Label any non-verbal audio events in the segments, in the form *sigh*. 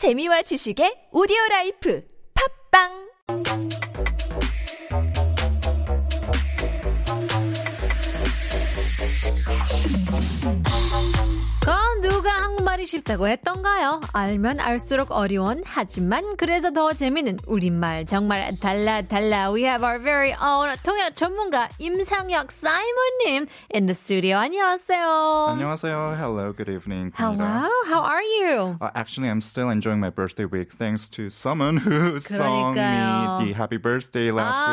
재미와 지식의 오디오 라이프. 팝빵 말이 쉽다고 했던가요? 알면 알수록 어려운 하지만 그래서 더 재미있는 우리말 정말 달라 달라 We have our very own 통역 전문가 임상혁 사이먼님 in the studio 안녕하세요 안녕하세요. Hello. Good evening. Hello how are you? Uh, actually, I'm still enjoying my birthday week thanks to someone who sung 그러니까요. me the happy birthday last Ah.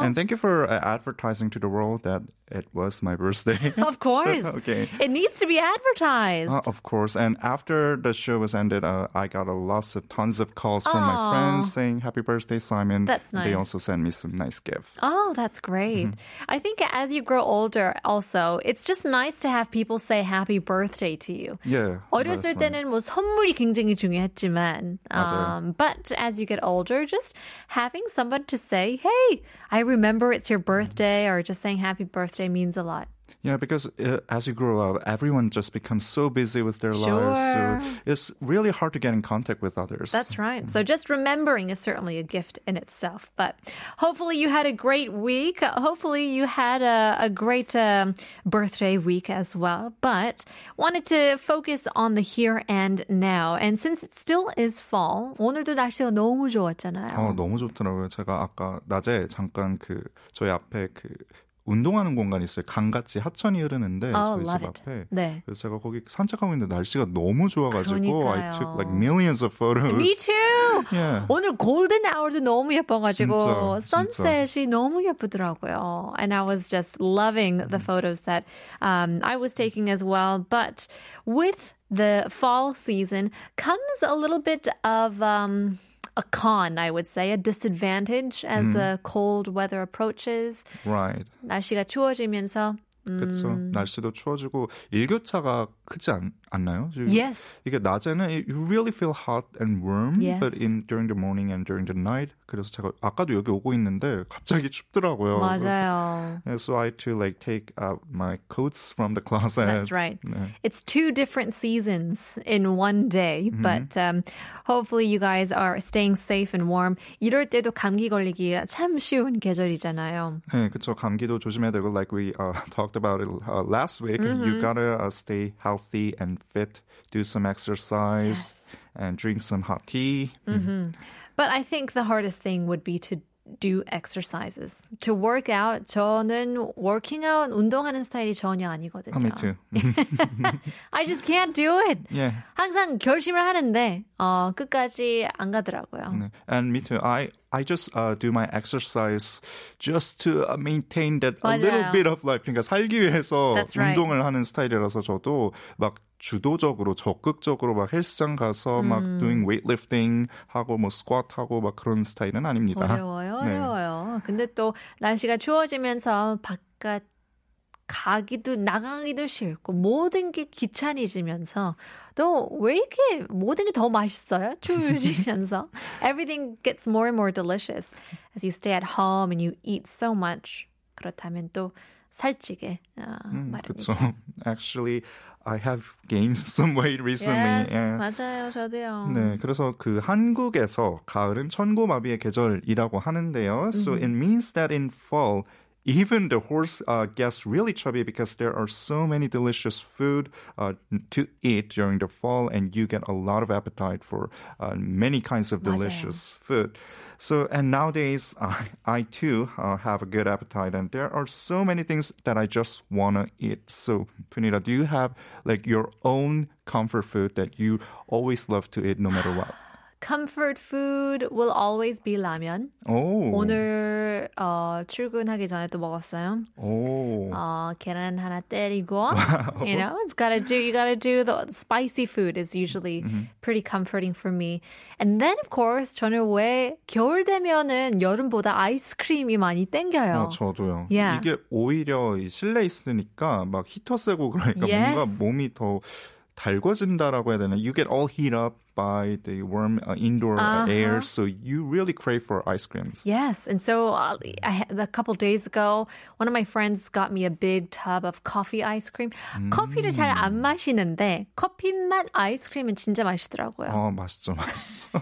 week. And thank you for uh, advertising to the world that it was my birthday. *laughs* Of course okay. it needs to be advertised Uh, of course. And after the show was ended, uh, I got a lots of tons of calls from Aw. my friends saying happy birthday, Simon. That's They nice. also sent me some nice gift. Oh, that's great. Mm-hmm. I think as you grow older, also, it's just nice to have people say happy birthday to you. Yeah. 어렸을 that's right. 때는 뭐 선물이 굉장히 중요했지만, 맞아요. um, but as you get older, just having someone to say, "Hey, I remember it's your birthday," or just saying "Happy birthday" means a lot. Yeah, because uh, as you grow up, everyone just becomes so busy with their lives. So Sure. it's really hard to get in contact with others. That's right. So just remembering is certainly a gift in itself. But hopefully you had a great week. Hopefully you had a, a great um, birthday week as well. But wanted to focus on the here and now. And since it still is fall, 오늘도 날씨가 너무 좋았잖아요. 어, 너무 좋더라고요. 제가 아까 낮에 잠깐 그 저희 앞에 그 운동하는 공간이 있어요. 강같이 하천이 흐르는데 Oh, 저희 집 love it. 앞에. 네. 그래서 제가 거기 산책하고 있는데 날씨가 너무 좋아가지고 그러니까요. I took like millions of photos. Me too. Yeah. 오늘 골든 아워도 너무 예뻐가지고 진짜, 선셋이 너무 예쁘더라고요. And I was just loving the photos that um, I was taking as well. But with the fall season comes a little bit of um, a con, I would say, a disadvantage as the cold weather approaches. Right. 날씨가 추워지면서 그렇죠. 음. 날씨도 추워지고 일교차가 크지 않, 않나요? 지금 Yes. 이게 낮에는 you really feel hot and warm, Yes. but in during the morning and during the night. 그래서 제가 아까도 여기 오고 있는데 갑자기 춥더라고요. 그래서 맞아요. Yeah, so I had to like take out my coats from the closet. That's right. 네. It's two different seasons in one day, Mm-hmm. but um, hopefully you guys are staying safe and warm. 이럴 때도 감기 걸리기가 참 쉬운 계절이잖아요. 네, 그쵸. 감기도 조심해야 되고, like we uh, *laughs* talked about it uh, last week. Mm-hmm. You gotta uh, stay healthy and fit, do some exercise, and drink some hot tea. But I think the hardest thing would be to do exercises. To work out, 저는 working out, 운동하는 스타일이 전혀 아니거든요. Oh, me too. *laughs* I just can't do it. yeah. 항상 결심을 하는데 어, 끝까지 안 가더라고요. 네. And me too. I I just uh, do my exercise just to uh, maintain that a little 맞아요. bit of life. 그러니까 살기 위해서 That's right. 운동을 하는 스타일이라서 저도 막 주도적으로 적극적으로 막 헬스장 가서 막 음. doing weightlifting 하고 뭐 스쿼트 하고 막 그런 스타일은 아닙니다. 어려워요, 네. 어려워요. 근데 또 날씨가 추워지면서 바깥 가기도 나가기도 싫고 모든 게 귀찮아지면서 또 왜 이렇게 모든 게 더 맛있어요? 추워지면서 *laughs* everything gets more and more delicious as you stay at home and you eat so much. 그렇다면 또 살찌게 어, 마련이죠. 그렇죠. *laughs* Actually, I have gained some weight recently. Yes, yeah. 맞아요, 저도요. 네, 그래서 그 한국에서 가을은 천고마비의 계절이라고 하는데요. So it means that in fall, even the horse uh, gets really chubby because there are so many delicious food uh, to eat during the fall, and you get a lot of appetite for uh, many kinds of 맞아요. delicious food. So, and nowadays, I, I too uh, have a good appetite, and there are so many things that I just want to eat. So, Punita, do you have like your own comfort food that you always love to eat no matter what? Comfort food will always be 라면. 오. 오늘 어, 출근하기 전에 또 먹었어요. 오. 어, 계란 하나 때리고, you know, it's gotta do, you gotta do the spicy food is usually pretty comforting for me. And then of course, 저는 왜 겨울 되면은 여름보다 아이스크림이 많이 땡겨요. 어, 저도요. Yeah. 이게 오히려 이 실내 있으니까 막 히터 세고 그러니까 Yes. 뭔가 몸이 더 달궈진다라고 해야 되나? You get all heat up by the warm uh, indoor uh, air, so you really crave for ice creams. Yes, and so uh, I a couple days ago, one of my friends got me a big tub of coffee ice cream. 커피를 잘 안 마시는데 커피 맛 아이스크림은 진짜 맛있더라고요. 어, 맛있죠, 맛있죠.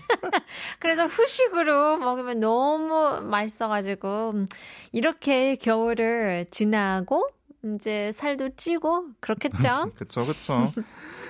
그래서 후식으로 먹으면 너무 맛있어가지고 음, 이렇게 겨울을 지나고 이제 살도 찌고 그렇겠죠? 그쵸, 그쵸.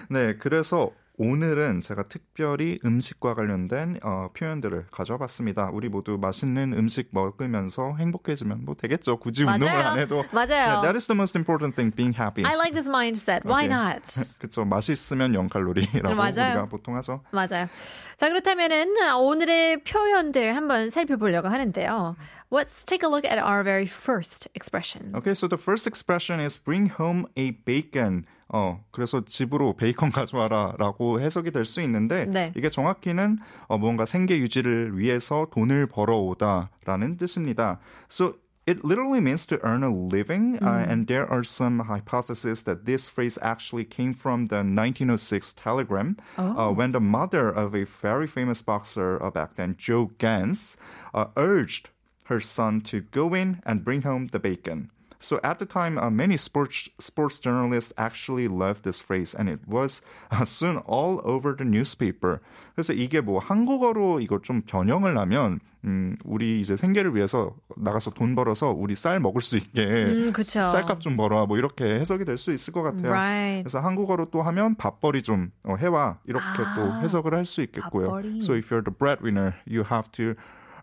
네, 그래서 오늘은 제가 특별히 음식과 관련된 어, 표현들을 가져와 봤습니다. 우리 모두 맛있는 음식 먹으면서 행복해지면 뭐 되겠죠. 굳이 운동을 맞아요. 안 해도. 맞아요. Yeah, that is the most important thing, being happy. I like this mindset. Why Okay. not? 그쵸, 맛있으면 0칼로리라고 맞아요. 우리가 보통 하죠. 맞아요. 자, 그렇다면은 오늘의 표현들 한번 살펴보려고 하는데요. Let's take a look at our very first expression. Okay, so the first expression is bring home a bacon. 어, 그래서 집으로 베이컨 가져와라 라고 해석이 될 수 있는데, 네. 이게 정확히는 어, 무언가 생계 유지를 위해서 돈을 벌어오다 라는 뜻입니다. So it literally means to earn a living, uh, and there are some hypotheses that this phrase actually came from the 1906 telegram, uh, when the mother of a very famous boxer uh, back then, Joe Gans, uh, urged her son to go in and bring home the bacon. So at the time, uh, many sports sports journalists actually loved this phrase, and it was uh, soon all over the newspaper. 그래서 이게 뭐 한국어로 이거 좀 변형을 하면 음, 우리 이제 생계를 위해서 나가서 돈 벌어서 우리 쌀 먹을 수 있게 음. 쌀값 좀 벌어와 뭐 이렇게 해석이 될 수 있을 것 같아요. Right. 그래서 한국어로 또 하면 밥벌이 좀 어, 해와 이렇게 아, 또 해석을 할 수 있겠고요. 밥벌이. So if you're the breadwinner, you have to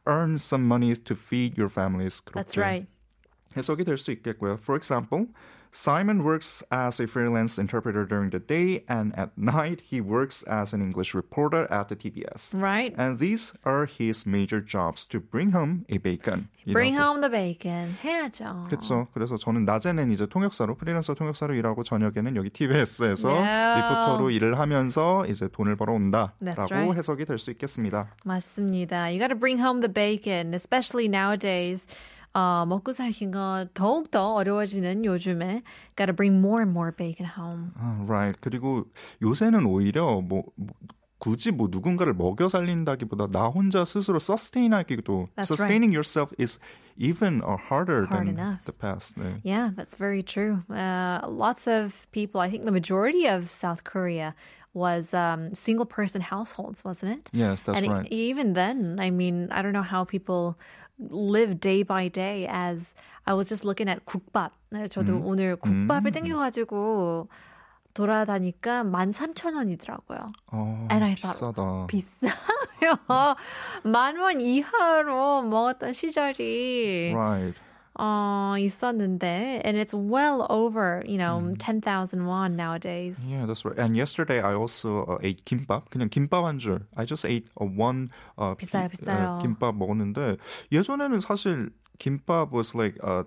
earn some money to feed your families. 그렇게 That's right. 해석이 될 수 있겠고요. For example, Simon works as a freelance interpreter during the day, and at night he works as an English reporter at the TBS. Right. And these are his major jobs to bring home a bacon. Bring 이라고. home the bacon. 해야죠. 그렇죠. 그래서 저는 낮에는 이제 통역사로 프리랜서 통역사로 일하고 저녁에는 여기 TBS에서 Yeah. 리포터로 일을 하면서 이제 돈을 That's 벌어온다라고 right. 해석이 될 수 있겠습니다. 맞습니다. You got to bring home the bacon, especially nowadays. 어, 먹고 살기가 더욱더 어려워지는 요즘에 got to bring more and more bacon home. 아, right. 그리고 요새는 오히려 뭐, 뭐 굳이 뭐 누군가를 먹여 살린다기보다 나 혼자 스스로 sustain 하기도 That's sustaining yourself is even uh, harder Hard than enough. the past. 네. Yeah, that's very true. Uh, lots of people, I think the majority of South Korea was um, single person households, wasn't it? Yes, that's and right. even then, I mean, I don't know how people live day by day as I was just looking at 국밥. 네, 저도 음. 오늘 국밥을 땡겨가지고 돌아다니까 13,000원이더라고요. 어, And I thought, 비싸다. 비싸요. 만원 이하로 먹었던 시절이 right. 어, 있었는데, and it's well over, you know, 음. 10,000 won nowadays. Yeah, that's right. And yesterday I also uh, ate 김밥. 그냥 김밥 한 줄. I just ate a one uh, 비싸요, 피- 비싸요. 어, 김밥 먹었는데 예전에는 사실 김밥 was like uh,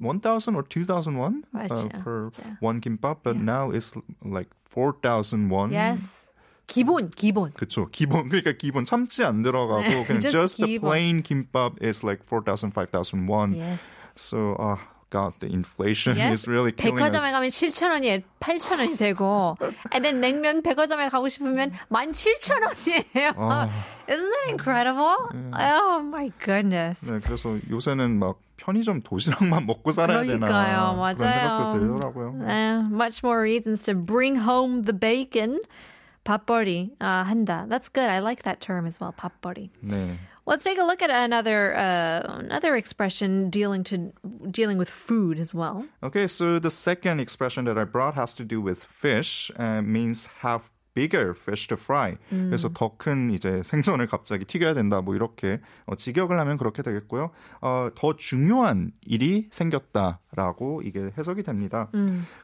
1,000 or 2,000 won uh, 맞아요, per 맞아요. one 김밥, but now it's like 4,000 won. Yes. 기본, 기본. 그쵸. 기본, 그러니까 기본 참치 안 들어가고 그냥 just just the plain 김밥 is like 4,000, 5,000 won. Yes. So, uh, God, the inflation Yes. is really killing us. 백화점에 가면 7,000원이 8,000원이 되고, and then 냉면 백화점에 가고 싶으면 17,000원이에요. 아. Isn't that incredible? Oh my goodness. 네, 그래서 요새는 막 편의점 도시락만 먹고 살아야 되나 그러니까요, 그런 맞아요. 생각도 들더라고요. Uh, much more reasons to bring home the bacon. 밥벌이 uh, 한다. That's good. I like that term as well. 밥벌이. 네. Let's take a look at another uh, another expression dealing to dealing with food as well. Okay, so the second expression that I brought has to do with fish and means have bigger fish to fry. 그래서 더 큰 이제 생선을 갑자기 튀겨야 된다. 뭐 이렇게 어, 직역을 하면 그렇게 되겠고요. 어, 더 중요한 일이 생겼다라고 이게 해석이 됩니다.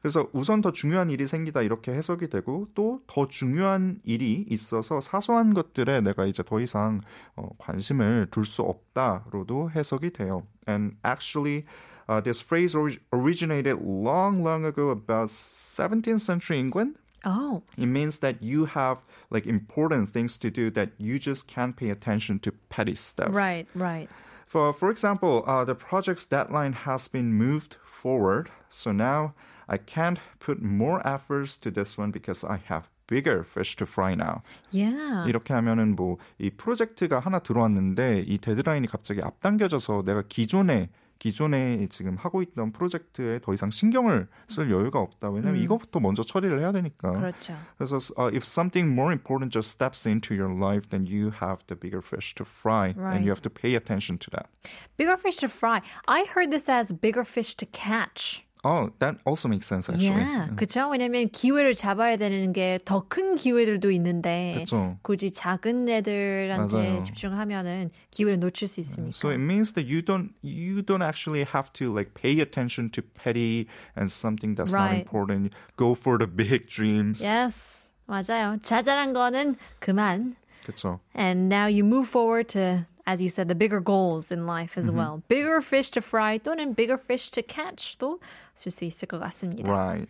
그래서 우선 더 중요한 일이 생기다 이렇게 해석이 되고 또 더 중요한 일이 있어서 사소한 것들에 내가 이제 더 이상 어, 관심을 둘 수 없다로도 해석이 돼요. And actually Uh, this phrase orig- originated long, long ago, about 17th century England. Oh, It means that you have like important things to do that you just can't pay attention to petty stuff. right, right. For for example, uh, the project's deadline has been moved forward, so now I can't put more efforts to this one because I have bigger fish to fry now. Yeah. 이렇게 하면은 뭐 이 프로젝트가 하나 들어왔는데 이 데드라인이 갑자기 앞당겨져서 내가 기존에 기존에 지금 하고 있던 프로젝트에 더 이상 신경을 쓸 여유가 없다. 왜냐면 이거부터 먼저 처리를 해야 되니까. 그렇죠. 그래서 uh, if something more important just steps into your life, then you have the bigger fish to fry, Right. and you have to pay attention to that. Bigger fish to fry. I heard this as bigger fish to catch. Oh, that also makes sense actually. Yeah, 그렇죠. 왜냐면 기회를 잡아야 되는 게 더 큰 기회들도 있는데 그쵸. 굳이 작은 애들한테 맞아요. 집중하면은 기회를 놓칠 수 있으니까. So it means that you don't you don't actually have to like pay attention to petty and something that's not Right. important. Go for the big dreams. yes, 맞아요. 자잘한 거는 그만. 그렇죠. And now you move forward to, as you said, the bigger goals in life as Mm-hmm. well. Bigger fish to fry 또는 bigger fish to catch도 쓸 수 있을 것 같습니다. Right.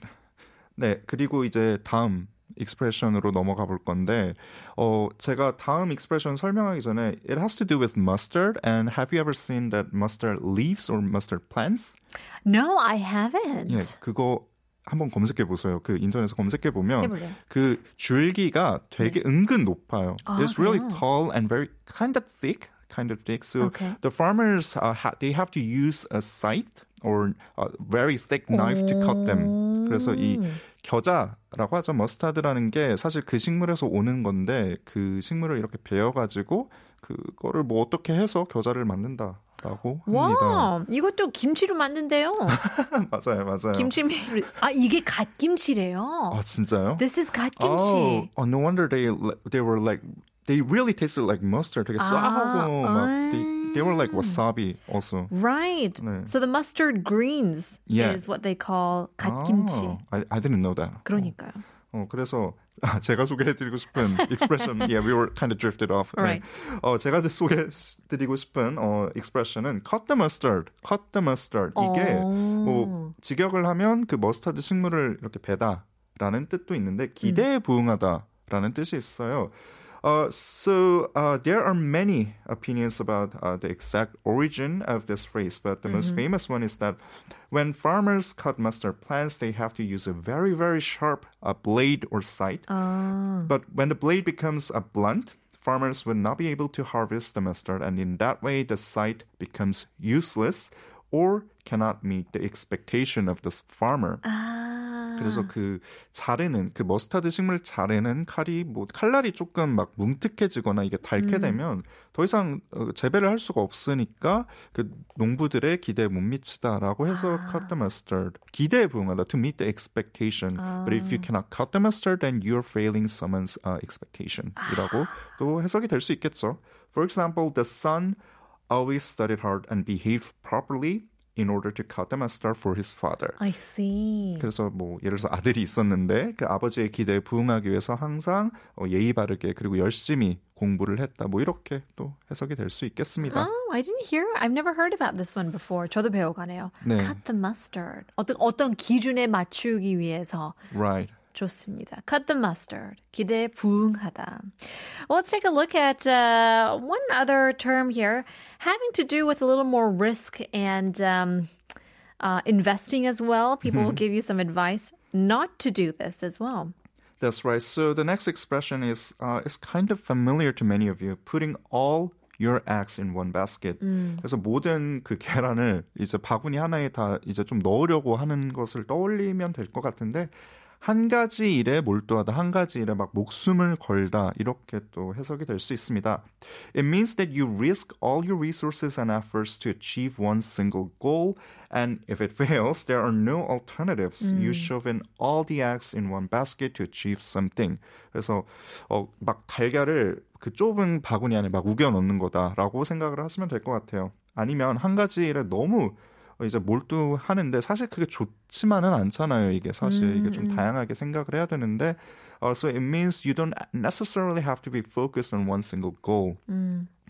네, 그리고 이제 다음 expression으로 넘어가 볼 건데 어 제가 다음 expression 설명하기 전에 it has to do with mustard and have you ever seen that mustard leaves or mustard plants? No, I haven't. 예, 그거 한번 검색해 보세요. 그 인터넷에서 검색해 보면 해볼래요. 그 줄기가 되게 은근 높아요. 아, It's really 그래요? tall and very kind of thick, Kind of thick. So Okay. the farmers uh, ha- they have to use a scythe or a very thick knife to cut them. 그래서 이 겨자라고 하죠. 머스타드라는 게 사실 그 식물에서 오는 건데 그 식물을 이렇게 베어 가지고 그거를 뭐 어떻게 해서 겨자를 만든다 라고 합니다. 와, 이것도 김치로 만든대요. 맞아요, 맞아요. 김치 아 이게 갓 김치래요. 아 진짜요? This is Oh, 갓김치. oh, no wonder they they were like they really tasted like mustard. 되게 쏴하고 막 they, they were like wasabi also. Right. 네. So the mustard greens Yeah. is what they call 갓김치. 아, I, I didn't know that. 그러니까요. 어, 그래서 아, 제가 소개해드리고 싶은 expression, yeah, we were kind of drifted off. Right. 네. 어, 제가 소개해드리고 싶은 어, expression은 cut the mustard, cut the mustard. 이게 어. 뭐 직역을 하면 그 머스타드 식물을 이렇게 베다라는 뜻도 있는데 기대에 부응하다라는 뜻이 있어요. Uh, so uh, there are many opinions about uh, the exact origin of this phrase, but the most famous one is that when farmers cut mustard plants, they have to use a very, very sharp uh, blade or scythe. But when the blade becomes a blunt, farmers will not be able to harvest the mustard, and in that way, the scythe becomes useless or cannot meet the expectation of the farmer. 그래서 그 자르는 그 머스타드 식물 자르는 칼이 뭐 칼날이 조금 막 뭉툭해지거나 이게 닳게 되면 더 이상 어, 재배를 할 수가 없으니까 그 농부들의 기대에 못 미치다라고 해서 cut the mustard 기대에 부응하다 to meet the expectation. But if you cannot cut the mustard, then you're failing someone's uh, expectation이라고 또 해석이 될 수 있겠죠. For example, the son always studied hard and behaved properly in order to cut the mustard for his father. I see. 그래서 뭐 예를 들어서 아들이 있었는데 그 아버지의 기대에 부응하기 위해서 항상 어, 예의 바르게 그리고 열심히 공부를 했다. 뭐 이렇게 또 해석이 될 수 있겠습니다. Oh, I didn't hear. I've never heard about this one before. 저도 배워가네요. 네. Cut the mustard. 어떤 어떤 기준에 맞추기 위해서 Right. 좋습니다. Cut the mustard. 기대에 부응하다. Well, let's take a look at uh, one other term here, having to do with a little more risk and um, uh, investing as well. People will give you some advice not to do this as well. That's right. So the next expression is uh, is kind of familiar to many of you. Putting all your eggs in one basket. 그래서 모든 그 계란을 이제 바구니 하나에 다 이제 좀 넣으려고 하는 것을 떠올리면 될 것 같은데 한 가지 일에 몰두하다, 한 가지 일에 막 목숨을 걸다 이렇게 또 해석이 될 수 있습니다. It means that you risk all your resources and efforts to achieve one single goal, and if it fails, there are no alternatives. You shove in all the eggs in one basket to achieve something. 그래서 어, 막 달걀을 그 좁은 바구니 안에 막 우겨 넣는 거다라고 생각을 하시면 될 것 같아요. 아니면 한 가지 일에 너무 이제 몰두하는데 사실 그게 좋지만은 않잖아요. 이게 사실 이게 좀 다양하게 생각을 해야 되는데 uh, so it means you don't necessarily have to be focused on one single goal.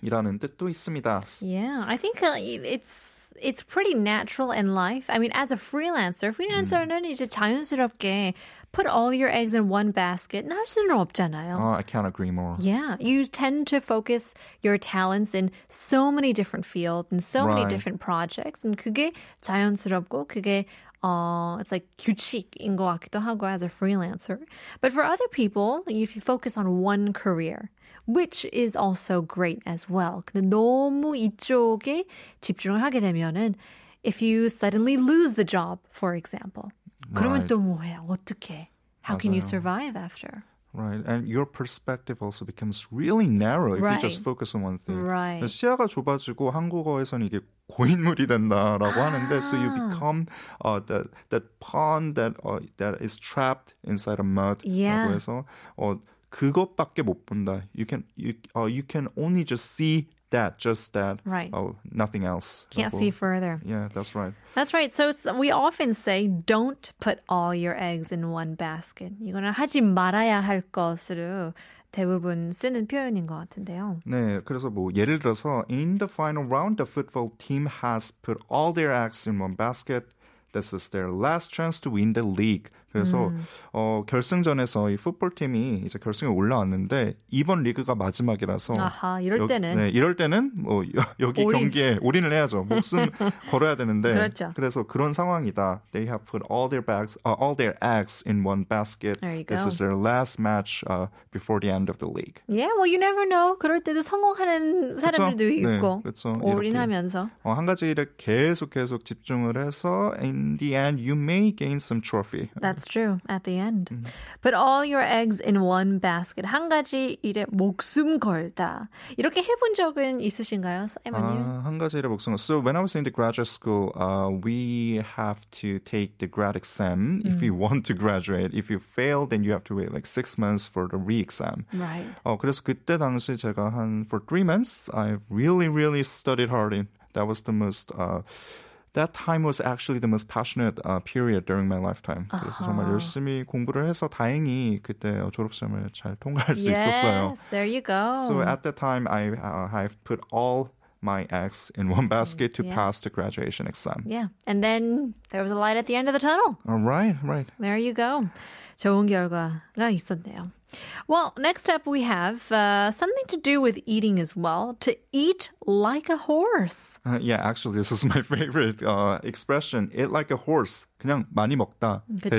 이라는 뜻도 있습니다. Yeah, I think uh, it's it's pretty natural in life. I mean, as a freelancer, freelancer는 이제 자연스럽게 put all your eggs in one basket. 할 수는 없잖아요. Uh, I can't agree more. Yeah, you tend to focus your talents in so many different fields and so many Right. different projects, and 그게 자연스럽고 그게 uh, it's like 규칙인 것 같기도 하고 as a freelancer. But for other people, if you focus on one career, which is also great as well. 근데 너무 이쪽에 집중을 하게 되면은 if you suddenly lose the job, for example, 그러면 Right. 또 뭐해? 어떻게? How can you 맞아요. survive after? Right, and your perspective also becomes really narrow if you just Right. focus on one thing. Right. 시야가 좁아지고 한국어에서는 이게 고인물이 된다라고 하는데, so you Ah. become uh, that that pawn that uh, that is trapped inside a mud. Yeah. 라고 해서 어 그것밖에 못 본다. You can you uh, you can only just see that, just that. Right. Oh, nothing else. Can't 라고. see further. Yeah, that's right. That's right. So it's, we often say don't put all your eggs in one basket. 이거는 하지 말아야 할 것으로 대부분 쓰는 표현인 것 같은데요. 네, 그래서 뭐 예를 들어서 in the final round, the football team has put all their eggs in one basket. This is their last chance to win the league. 그래서 음. 어, 결승전에서 이 풋볼 팀이 이제 결승에 올라왔는데 이번 리그가 마지막이라서 아하, 이럴 여- 때는 네, 이럴 때는 뭐 여, 기 올인. 경기에 올인을 해야죠. 목숨 걸어야 되는데 그렇죠. 래서 그런 상황이다. They have put all their bags, uh, all their eggs in one basket. This is their last match uh, before the end of the league. Yeah, well, you never know. 그럴 때도 성공하는 사람들도 네, 있고 그쵸. 이렇게. 올인하면서. 어, 한 가지 일에 계속 계속 집중을 해서 in the end you may gain some trophy. That's true. At the end, 음. put all your eggs in one basket. 한 가지 일에 목숨 걸다. 이렇게 해본 적은 있으신가요, 사이먼님? 아, 한 가지 일에 목숨. So when I was in the graduate school, uh, we have to take the grad exam if you want to graduate. If you fail, then you have to wait like six months for the re-exam. right. 어, 그래서 그때 당시 제가 한 for three months, I really, really studied hard. In that was the most. Uh, that time was actually the most passionate uh, period during my lifetime. 그래서 정말 열심히 공부를 해서 다행히 그때 어, 졸업시험을 잘 통과할 수 있었어요. Yes, there you go. So at that time, I uh, have put all my eggs in one basket to Yeah. pass the graduation exam. yeah, and then there was a light at the end of the tunnel. All right, right. There you go. 좋은 결과가 있었네요. Well, next up we have uh, something to do with eating as well. To eat like a horse. Uh, yeah, actually, this is *laughs* my favorite uh, expression. Eat like a horse. 그냥 많이 먹다, 그쵸.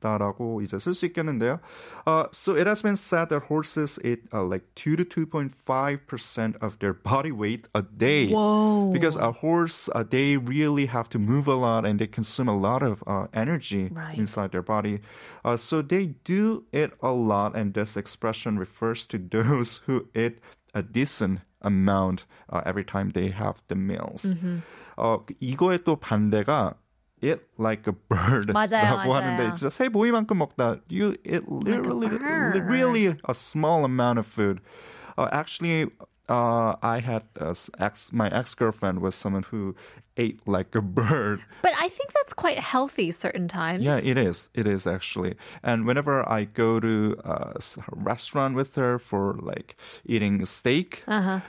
대식가다라고 이제 쓸 수 있겠는데요. Uh, so it has been said that horses eat uh, like two to two point five percent of their body weight a day. Whoa. Because a horse, uh, they really have to move a lot and they consume a lot of uh, energy Right. inside their body. Uh, so they do it a lot, and this expression refers to those who eat a decent amount uh, every time they have the meals. Mm-hmm. 어, 이거의 또 반대가 eat like a *laughs* bird 맞아요, 라고 하는데 맞아요. 진짜 새 모이만큼 먹다 you eat literally bird. really a small amount of food. Uh, actually, uh, I had uh, ex, my ex-girlfriend was someone who ate like a bird. But I think that's quite healthy certain times. Yeah, it is. It is actually. And whenever I go to a s- restaurant with her for like eating steak,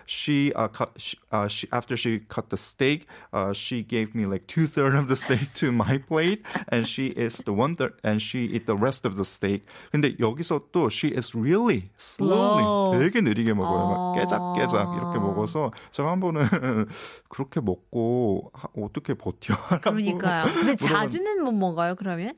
she uh, cut. She, uh, she after she cut the steak, uh, she gave me like two thirds of the steak to my plate, and she is the one third, and she eat the rest of the steak. 근데 여기서 또 she is really slowly, Slow. 되게 느리게 먹어요. 막 깨작깨작 이렇게 먹어서 제가 한 번은 *laughs* 그렇게 먹고 하- 어떻게 버텨? *laughs* 그러니까요. 근데 자주는 못 먹어요, 그러면?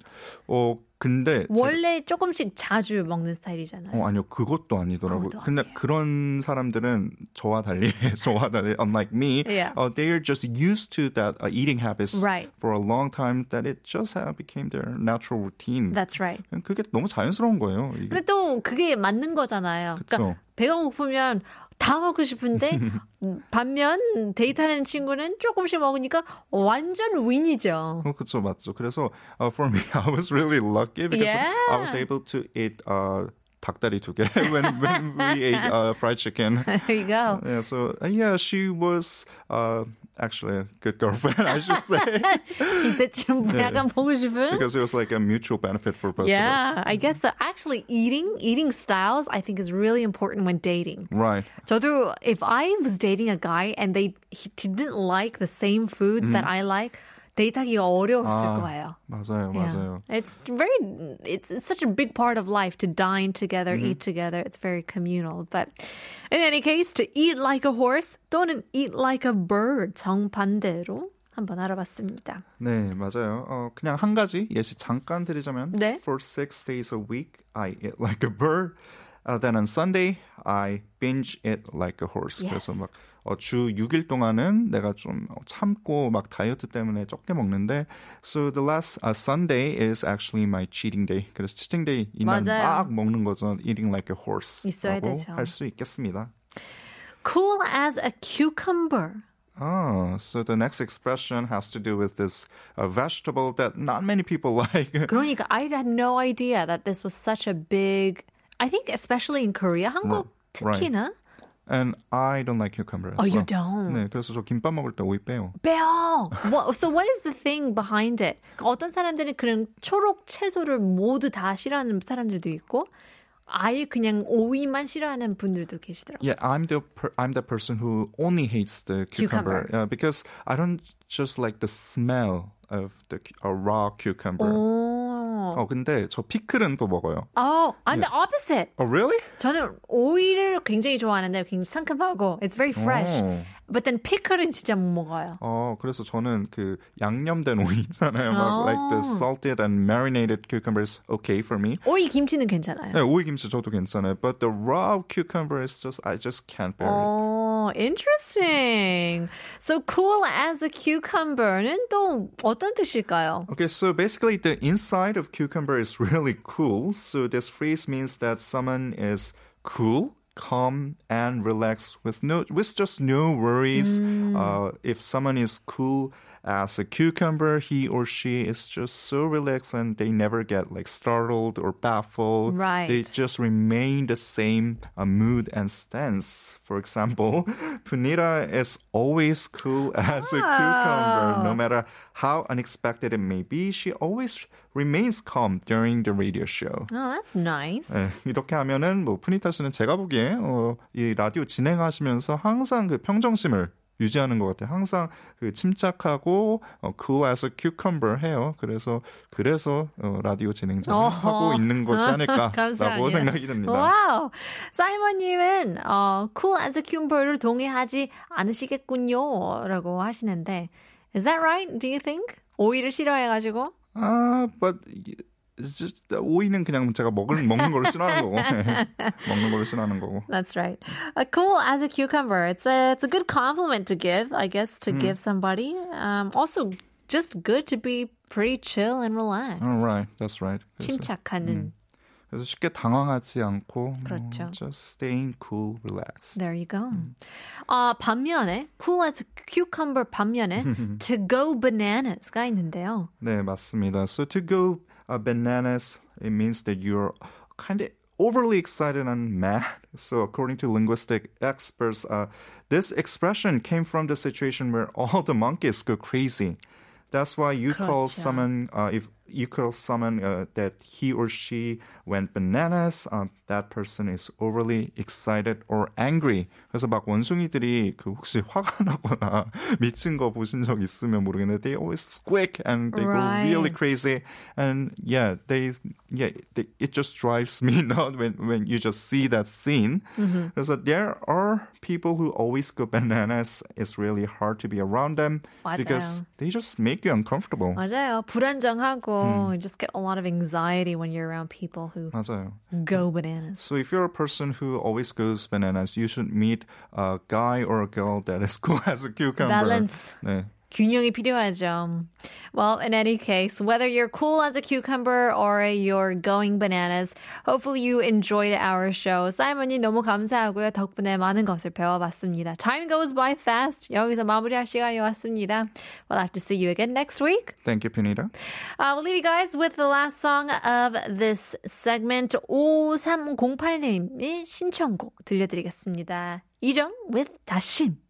어 근데 제- 원래 조금씩 자주 먹는 스타일이잖아요. 어 아니요 그것도 아니더라고요. 그것도 근데 아니에요. 그런 사람들은 저와 달리 *laughs* 저와 달리 unlike me, Yeah. uh, they are just used to that uh, eating habits Right. for a long time that it just uh, became their natural routine. That's right. 그게 너무 자연스러운 거예요. 이게. 근데 또 그게 맞는 거잖아요. 그쵸. 그러니까 배가 고프면 다 먹고 싶은데 음, 반면 데이트하는 친구는 조금씩 먹으니까 완전 윈이죠. 어, 그쵸, 맞죠. 그래서 uh, for me, I was really lucky because I was Yeah. able to eat uh, 닭다리 두 개 when, when we ate uh, fried chicken. There you go. Yeah, so uh, yeah, she was uh, actually a good girlfriend, *laughs* I should say, 이때쯤 약간 보고 싶은? because it was like a mutual benefit for both of Yeah, us. I guess so. Actually, eating eating styles I think is really important when dating. Right. 저도 if I was dating a guy and they he didn't like the same foods that I like, 데이트하기가 어려웠을 아, 거예요. 맞아요, 맞아요. It's very it's, it's such a big part of life to dine together, Mm-hmm. eat together. It's very communal. But in any case, to eat like a horse 또는 eat like a bird 정반대로 한번 알아봤습니다. 네, 맞아요. 어, 그냥 한 가지 예시 잠깐 드리자면 네. For six days a week, I eat like a bird. Uh, then on Sunday, I binge eat like a horse. Yes. 그래서 막 어, 주 6일 동안은 내가 좀 참고 막 다이어트 때문에 적게 먹는데 So the last uh, Sunday is actually my cheating day. 그래서 cheating day 이날 맞아요. 막 먹는 거죠. Eating like a horse. 있어야 라고 되죠. 할 수 있겠습니다. Cool as a cucumber. Oh, so the next expression has to do with this uh, vegetable that not many people *laughs* like. 그러니까 I had no idea that this was such a big. I think especially in Korea, 한국 Right. 특히나 And I don't like cucumber as Oh, you well. don't? 네, 그래서 저 김밥 먹을 때 오이 빼요. 빼요. What, so what is the thing behind it? 어떤 사람들은 그런 초록 채소를 모두 다 싫어하는 사람들도 있고 아예 그냥 오이만 싫어하는 분들도 계시더라고요. Yeah, I'm the per- I'm the person who only hates the cucumber, Cucumber. Yeah, because I don't just like the smell of the cu- a raw cucumber. 오. 어, 근데 저 피클은 또 먹어요. Oh, I'm the opposite. Oh, really? 저는 오이를 굉장히 좋아하는데 굉장히 상큼하고 it's very fresh. 오. But then pickle은 진짜 못 먹어요. 어, 그래서 저는 그 양념된 오이 있잖아요. 막 어. like the salted and marinated cucumbers okay for me. 오이 김치는 괜찮아요. 네, 오이 김치 저도 괜찮아요. But the raw cucumber is just I just can't bear it. Oh, interesting. So cool as a cucumber는 또 어떤 뜻일까요? Okay, so basically the inside of cucumber is really cool. So this phrase means that someone is cool, calm, and relaxed with no with just no worries. Uh, if someone is cool as a cucumber, he or she is just so relaxed and they never get like startled or baffled. Right. They just remain the same uh, mood and stance. For example, *laughs* Punita is always cool *laughs* as a cucumber. No matter how unexpected it may be, she always remains calm during the radio show. Oh, that's nice. 네, 이렇게 하면은 뭐 푸니타 씨는 제가 보기에 어, 이 라디오 진행하시면서 항상 그 평정심을 유지하는 것 같아요. 항상 그 침착하고 어, cool as a cucumber 해요. 그래서 그래서 어, 라디오 진행자를 어허. 하고 있는 것이 아닐까라고. *laughs* 생각이 듭니다. 와우. 사이먼님은 어, cool as a cucumber를 동의하지 않으시겠군요. 라고 하시는데 Is that right? Do you think? 오이를 싫어해가지고? 아, but 오이는 그냥 제가 먹을 먹는 걸 싫어하는 거고 *laughs* 먹는 걸 싫어하는 거고. That's right. Uh, cool as a cucumber. It's a it's a good compliment to give, I guess, to give somebody. Um, also, just good to be pretty chill and relaxed. All right, that's right. 그래서, 침착하는. 그래서 쉽게 당황하지 않고 그렇죠. 뭐, just staying cool, relax. There you go. 아 반면에 cool as a cucumber 반면에 *laughs* to go bananas가 있는데요. 네, 맞습니다. So to go uh, bananas, it means that you're kind of overly excited and mad. So according to linguistic experts, uh, this expression came from the situation where all the monkeys go crazy. That's why you call 그렇죠. someone uh, if you call someone uh, that he or she went bananas. Uh, that person is overly excited or angry. 그래서 막 원숭이들이 그 혹시 화가 나거나 *laughs* 미친 거 보신 적 있으면 모르겠는데 they always squeak and they Right. go really crazy. And yeah, they yeah they, it just drives me *laughs* nuts when when you just see that scene. 그래서 there are people who always go bananas. It's really hard to be around them because 맞아요. they just make you uncomfortable. 맞아요. 불안정하고 you just get a lot of anxiety when you're around people who 맞아요. go bananas. So if you're a person who always goes bananas, you should meet a guy or a girl that is cool *laughs* as a cucumber. Balance. 네. 균형이 필요하죠. Well, in any case, whether you're cool as a cucumber or you're going bananas, hopefully you enjoyed our show. 사이먼이 너무 감사하고요. 덕분에 많은 것을 배워봤습니다. Time goes by fast. 여기서 마무리할 시간이 왔습니다. We'll have to see you again next week. Thank you, Pinita. Uh, we'll leave you guys with the last song of this segment. 5308님의 신청곡 들려드리겠습니다. 이정 with 다신.